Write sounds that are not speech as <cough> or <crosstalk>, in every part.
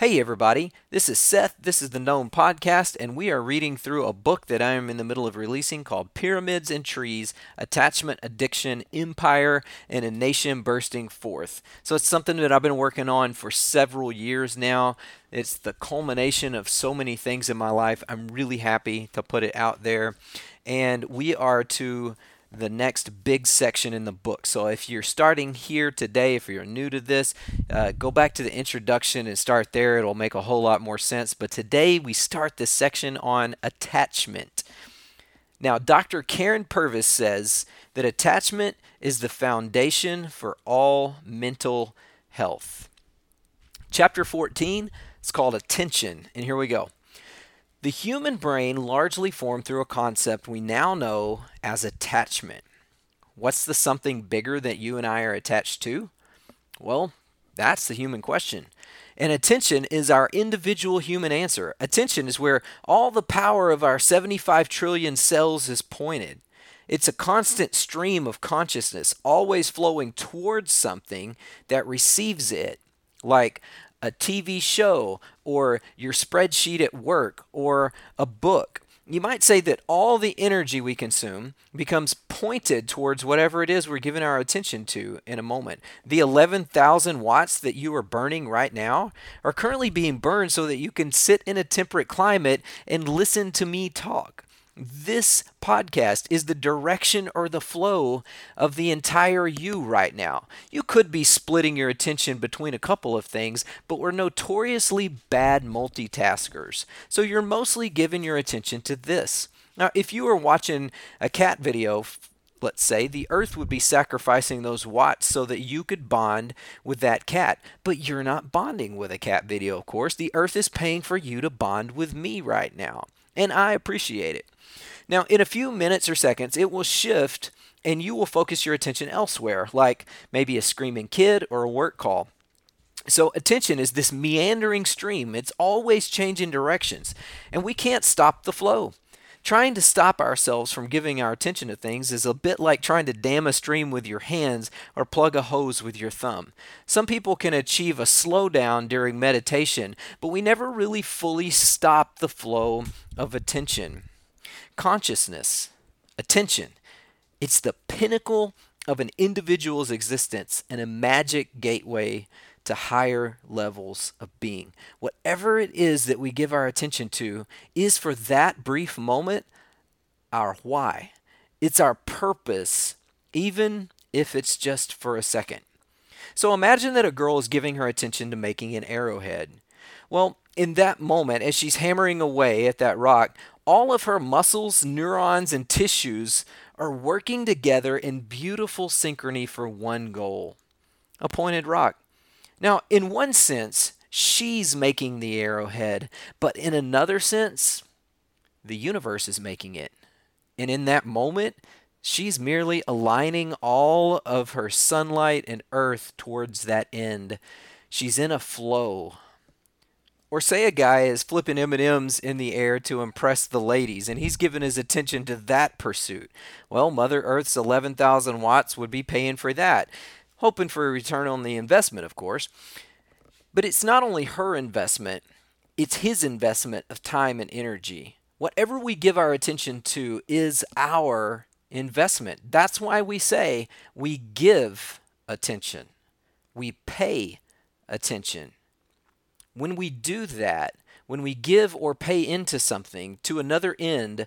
Hey, everybody, this is Seth. This is the Gnome Podcast, and we are reading through a book that I am in the middle of releasing called Pyramids and Trees Attachment, Addiction, Empire, and a Nation Bursting Forth. So it's something that I've been working on for several years now. It's the culmination of so many things in my life. I'm really happy to put it out there. And we are to the next big section in the book. So if you're starting here today, if you're new to this, uh, go back to the introduction and start there. It'll make a whole lot more sense. But today we start this section on attachment. Now, Dr. Karyn Purvis says that attachment is the foundation for all mental health. Chapter 14 is called Attention, and here we go. The human brain largely formed through a concept we now know as attachment. What's the something bigger that you and I are attached to? Well, that's the human question. And attention is our individual human answer. Attention is where all the power of our 75 trillion cells is pointed. It's a constant stream of consciousness, always flowing towards something that receives it, like a TV show or your spreadsheet at work or a book. You might say that all the energy we consume becomes pointed towards whatever it is we're giving our attention to in a moment. The 11,000 watts that you are burning right now are currently being burned so that you can sit in a temperate climate and listen to me talk. This podcast is the direction or the flow of the entire you right now. You could be splitting your attention between a couple of things, but we're notoriously bad multitaskers. So you're mostly giving your attention to this. Now, if you were watching a cat video, let's say, the earth would be sacrificing those watts so that you could bond with that cat. But you're not bonding with a cat video, of course. The earth is paying for you to bond with me right now. And I appreciate it. Now, in a few minutes or seconds, it will shift and you will focus your attention elsewhere, like maybe a screaming kid or a work call. So, attention is this meandering stream, it's always changing directions, and we can't stop the flow. Trying to stop ourselves from giving our attention to things is a bit like trying to dam a stream with your hands or plug a hose with your thumb. Some people can achieve a slowdown during meditation, but we never really fully stop the flow of attention consciousness, attention. It's the pinnacle of an individual's existence and a magic gateway to higher levels of being. Whatever it is that we give our attention to is for that brief moment our why. It's our purpose, even if it's just for a second. So imagine that a girl is giving her attention to making an arrowhead. Well, in that moment, as she's hammering away at that rock, all of her muscles, neurons, and tissues are working together in beautiful synchrony for one goal a pointed rock. Now, in one sense, she's making the arrowhead, but in another sense, the universe is making it. And in that moment, she's merely aligning all of her sunlight and earth towards that end. She's in a flow or say a guy is flipping M&Ms in the air to impress the ladies and he's given his attention to that pursuit. Well, Mother Earth's 11,000 watts would be paying for that, hoping for a return on the investment, of course. But it's not only her investment, it's his investment of time and energy. Whatever we give our attention to is our investment. That's why we say we give attention. We pay attention. When we do that, when we give or pay into something to another end,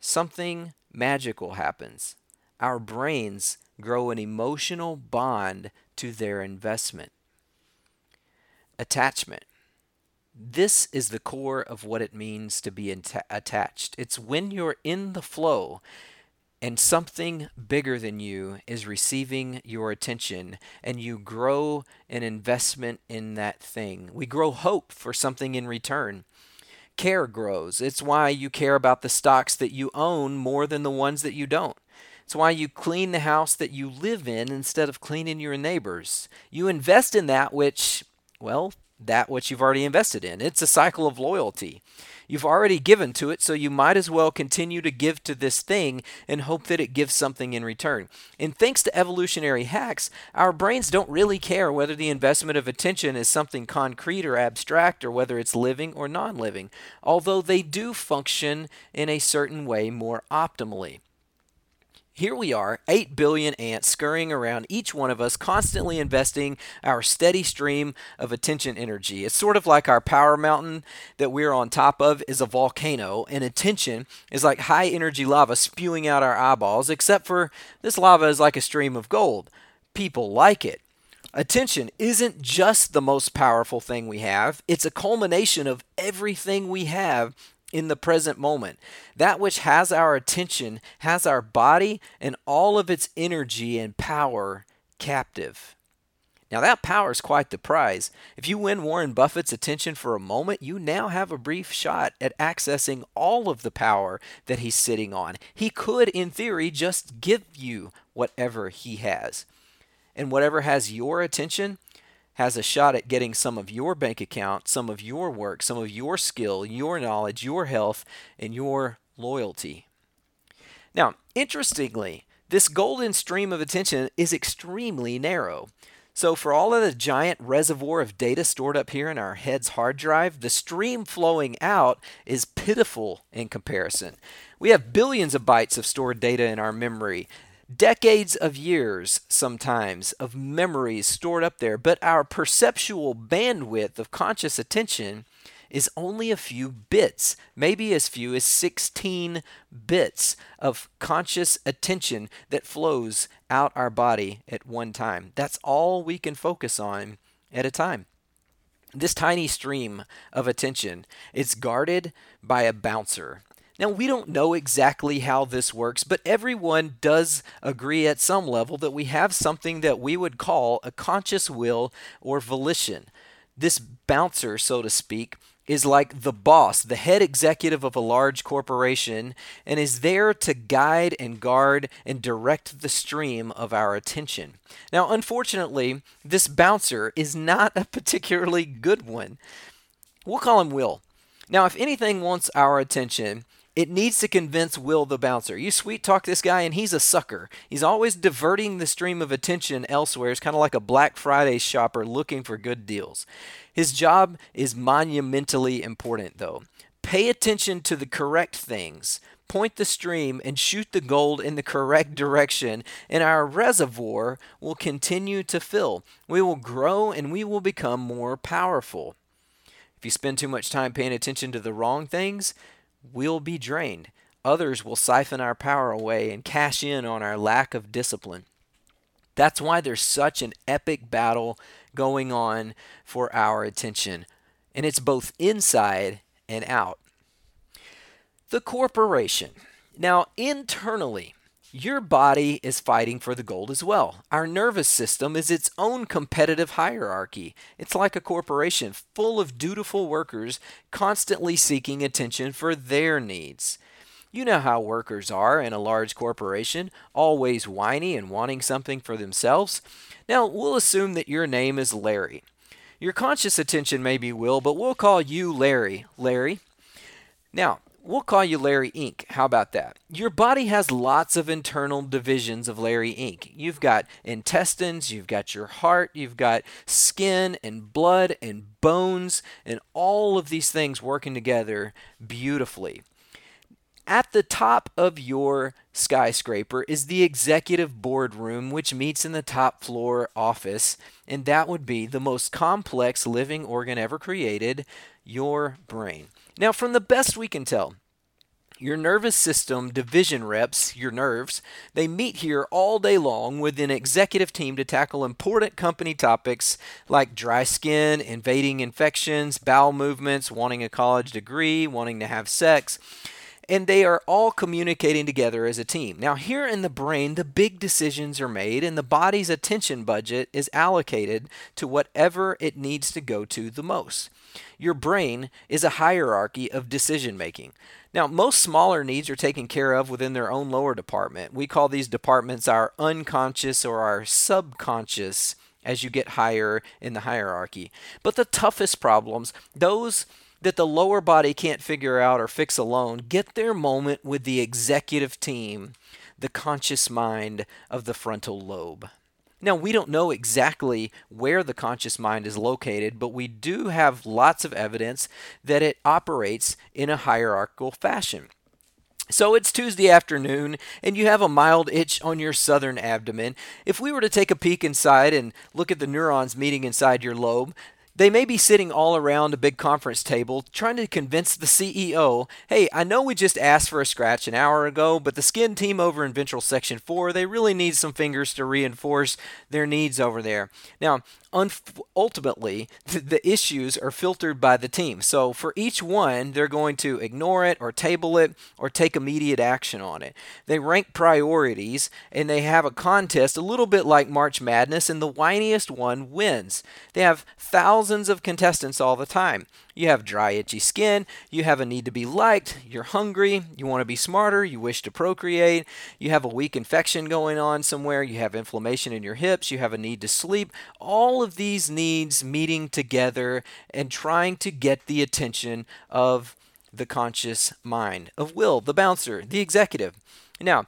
something magical happens. Our brains grow an emotional bond to their investment. Attachment. This is the core of what it means to be attached. It's when you're in the flow and something bigger than you is receiving your attention and you grow an investment in that thing. We grow hope for something in return. Care grows. It's why you care about the stocks that you own more than the ones that you don't. It's why you clean the house that you live in instead of cleaning your neighbor's. You invest in that which, well, that which you've already invested in. It's a cycle of loyalty. You've already given to it, so you might as well continue to give to this thing and hope that it gives something in return. And thanks to evolutionary hacks, our brains don't really care whether the investment of attention is something concrete or abstract or whether it's living or non living, although they do function in a certain way more optimally. Here we are, 8 billion ants scurrying around each one of us, constantly investing our steady stream of attention energy. It's sort of like our power mountain that we're on top of is a volcano, and attention is like high energy lava spewing out our eyeballs, except for this lava is like a stream of gold. People like it. Attention isn't just the most powerful thing we have, it's a culmination of everything we have in the present moment. That which has our attention has our body and all of its energy and power captive. Now, that power is quite the prize. If you win Warren Buffett's attention for a moment, you now have a brief shot at accessing all of the power that he's sitting on. He could, in theory, just give you whatever he has. And whatever has your attention has a shot at getting some of your bank account, some of your work, some of your skill, your knowledge, your health, and your loyalty. Now, interestingly, this golden stream of attention is extremely narrow. So, for all of the giant reservoir of data stored up here in our head's hard drive, the stream flowing out is pitiful in comparison. We have billions of bytes of stored data in our memory, decades of years sometimes of memories stored up there, but our perceptual bandwidth of conscious attention is only a few bits, maybe as few as 16 bits of conscious attention that flows out our body at one time. That's all we can focus on at a time. This tiny stream of attention is guarded by a bouncer now, we don't know exactly how this works, but everyone does agree at some level that we have something that we would call a conscious will or volition. This bouncer, so to speak, is like the boss, the head executive of a large corporation, and is there to guide and guard and direct the stream of our attention. Now, unfortunately, this bouncer is not a particularly good one. We'll call him Will. Now, if anything wants our attention, it needs to convince Will the bouncer. You sweet talk this guy, and he's a sucker. He's always diverting the stream of attention elsewhere. It's kind of like a Black Friday shopper looking for good deals. His job is monumentally important, though. Pay attention to the correct things, point the stream, and shoot the gold in the correct direction, and our reservoir will continue to fill. We will grow and we will become more powerful. If you spend too much time paying attention to the wrong things, will be drained. Others will siphon our power away and cash in on our lack of discipline. That's why there's such an epic battle going on for our attention. And it's both inside and out. The corporation. Now, internally, your body is fighting for the gold as well. Our nervous system is its own competitive hierarchy. It's like a corporation full of dutiful workers constantly seeking attention for their needs. You know how workers are in a large corporation, always whiny and wanting something for themselves. Now, we'll assume that your name is Larry. Your conscious attention may be Will, but we'll call you Larry. Larry. Now, We'll call you Larry Inc. How about that? Your body has lots of internal divisions of Larry Inc. You've got intestines, you've got your heart, you've got skin and blood and bones, and all of these things working together beautifully. At the top of your skyscraper is the executive boardroom, which meets in the top floor office, and that would be the most complex living organ ever created your brain. Now, from the best we can tell, your nervous system division reps, your nerves, they meet here all day long with an executive team to tackle important company topics like dry skin, invading infections, bowel movements, wanting a college degree, wanting to have sex. And they are all communicating together as a team. Now, here in the brain, the big decisions are made, and the body's attention budget is allocated to whatever it needs to go to the most. Your brain is a hierarchy of decision making. Now, most smaller needs are taken care of within their own lower department. We call these departments our unconscious or our subconscious as you get higher in the hierarchy. But the toughest problems, those that the lower body can't figure out or fix alone, get their moment with the executive team, the conscious mind of the frontal lobe. Now, we don't know exactly where the conscious mind is located, but we do have lots of evidence that it operates in a hierarchical fashion. So it's Tuesday afternoon, and you have a mild itch on your southern abdomen. If we were to take a peek inside and look at the neurons meeting inside your lobe, they may be sitting all around a big conference table trying to convince the CEO, hey, I know we just asked for a scratch an hour ago, but the skin team over in ventral section 4, they really need some fingers to reinforce their needs over there. Now, ultimately, <laughs> the issues are filtered by the team. So for each one, they're going to ignore it or table it or take immediate action on it. They rank priorities and they have a contest a little bit like March Madness, and the whiniest one wins. They have thousands of contestants all the time. You have dry, itchy skin. You have a need to be liked. You're hungry. You want to be smarter. You wish to procreate. You have a weak infection going on somewhere. You have inflammation in your hips. You have a need to sleep. All of these needs meeting together and trying to get the attention of the conscious mind, of Will, the bouncer, the executive. Now,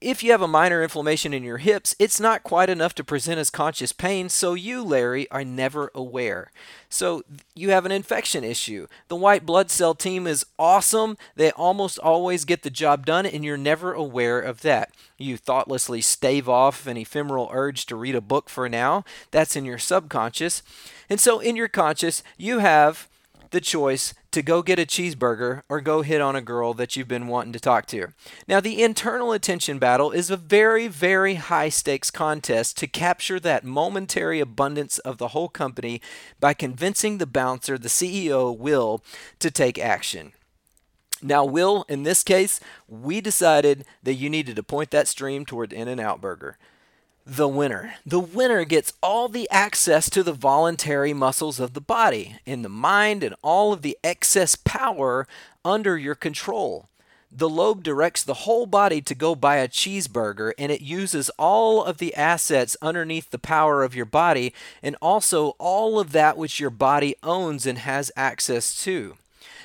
if you have a minor inflammation in your hips, it's not quite enough to present as conscious pain, so you, Larry, are never aware. So you have an infection issue. The white blood cell team is awesome. They almost always get the job done, and you're never aware of that. You thoughtlessly stave off an ephemeral urge to read a book for now. That's in your subconscious. And so in your conscious, you have the choice to go get a cheeseburger or go hit on a girl that you've been wanting to talk to. Now, the internal attention battle is a very, very high stakes contest to capture that momentary abundance of the whole company by convincing the bouncer, the CEO, Will, to take action. Now, Will, in this case, we decided that you needed to point that stream toward In N Out Burger the winner. The winner gets all the access to the voluntary muscles of the body, and the mind, and all of the excess power under your control. The lobe directs the whole body to go buy a cheeseburger, and it uses all of the assets underneath the power of your body, and also all of that which your body owns and has access to.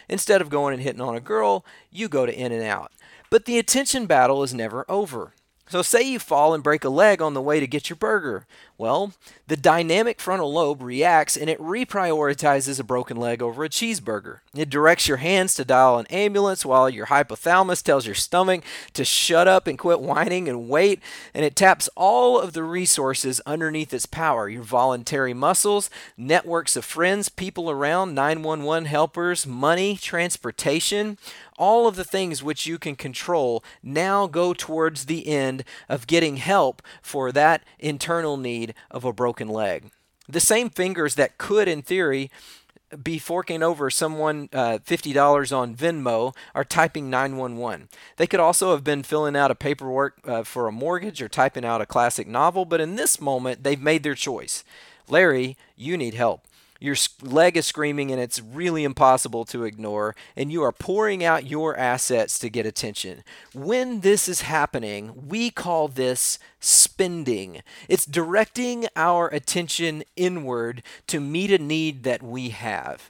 Instead of going and hitting on a girl, you go to In and Out. But the attention battle is never over. So, say you fall and break a leg on the way to get your burger. Well, the dynamic frontal lobe reacts and it reprioritizes a broken leg over a cheeseburger. It directs your hands to dial an ambulance while your hypothalamus tells your stomach to shut up and quit whining and wait. And it taps all of the resources underneath its power your voluntary muscles, networks of friends, people around, 911 helpers, money, transportation. All of the things which you can control now go towards the end of getting help for that internal need of a broken leg. The same fingers that could, in theory, be forking over someone uh, $50 on Venmo are typing 911. They could also have been filling out a paperwork uh, for a mortgage or typing out a classic novel, but in this moment, they've made their choice. Larry, you need help. Your leg is screaming and it's really impossible to ignore, and you are pouring out your assets to get attention. When this is happening, we call this spending. It's directing our attention inward to meet a need that we have.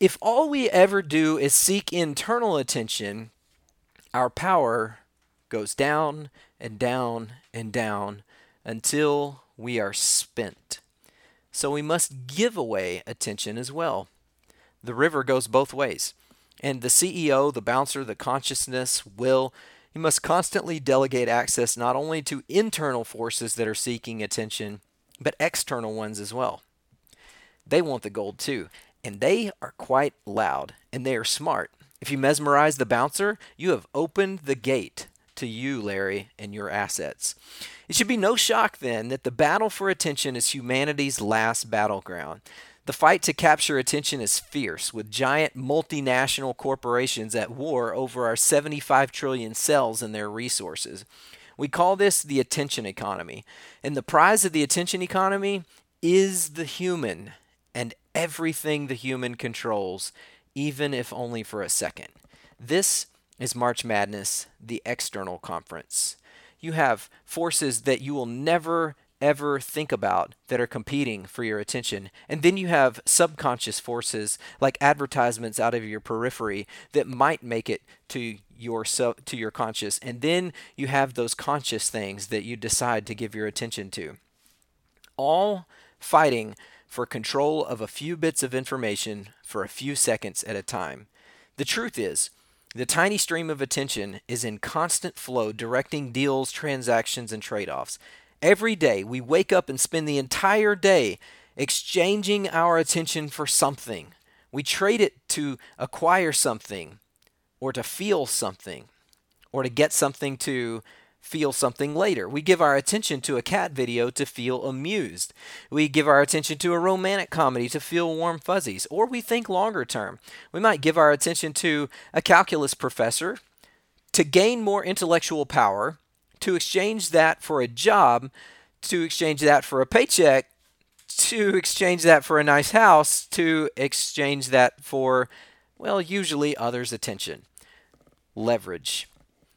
If all we ever do is seek internal attention, our power goes down and down and down until we are spent. So we must give away attention as well. The river goes both ways. And the CEO, the bouncer, the consciousness, will, he must constantly delegate access not only to internal forces that are seeking attention, but external ones as well. They want the gold too, and they are quite loud and they are smart. If you mesmerize the bouncer, you have opened the gate to you, Larry, and your assets. It should be no shock then that the battle for attention is humanity's last battleground. The fight to capture attention is fierce, with giant multinational corporations at war over our 75 trillion cells and their resources. We call this the attention economy. And the prize of the attention economy is the human and everything the human controls, even if only for a second. This is March Madness, the external conference. You have forces that you will never ever think about that are competing for your attention. And then you have subconscious forces like advertisements out of your periphery that might make it to your sub, to your conscious. And then you have those conscious things that you decide to give your attention to. All fighting for control of a few bits of information for a few seconds at a time. The truth is, the tiny stream of attention is in constant flow, directing deals, transactions, and trade offs. Every day, we wake up and spend the entire day exchanging our attention for something. We trade it to acquire something, or to feel something, or to get something to feel something later. We give our attention to a cat video to feel amused. We give our attention to a romantic comedy to feel warm fuzzies. Or we think longer term. We might give our attention to a calculus professor to gain more intellectual power, to exchange that for a job, to exchange that for a paycheck, to exchange that for a nice house, to exchange that for, well, usually others' attention. Leverage.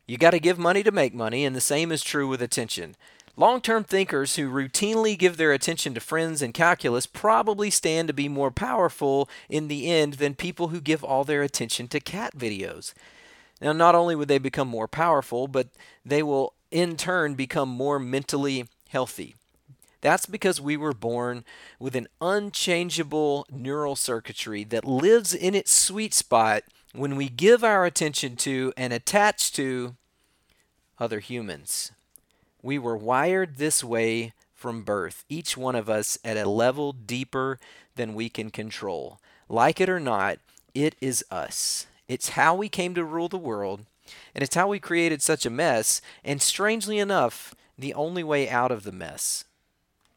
You got to give money to make money, and the same is true with attention. Long term thinkers who routinely give their attention to friends and calculus probably stand to be more powerful in the end than people who give all their attention to cat videos. Now, not only would they become more powerful, but they will in turn become more mentally healthy. That's because we were born with an unchangeable neural circuitry that lives in its sweet spot when we give our attention to and attach to other humans. We were wired this way from birth, each one of us at a level deeper than we can control. Like it or not, it is us. It's how we came to rule the world, and it's how we created such a mess, and strangely enough, the only way out of the mess.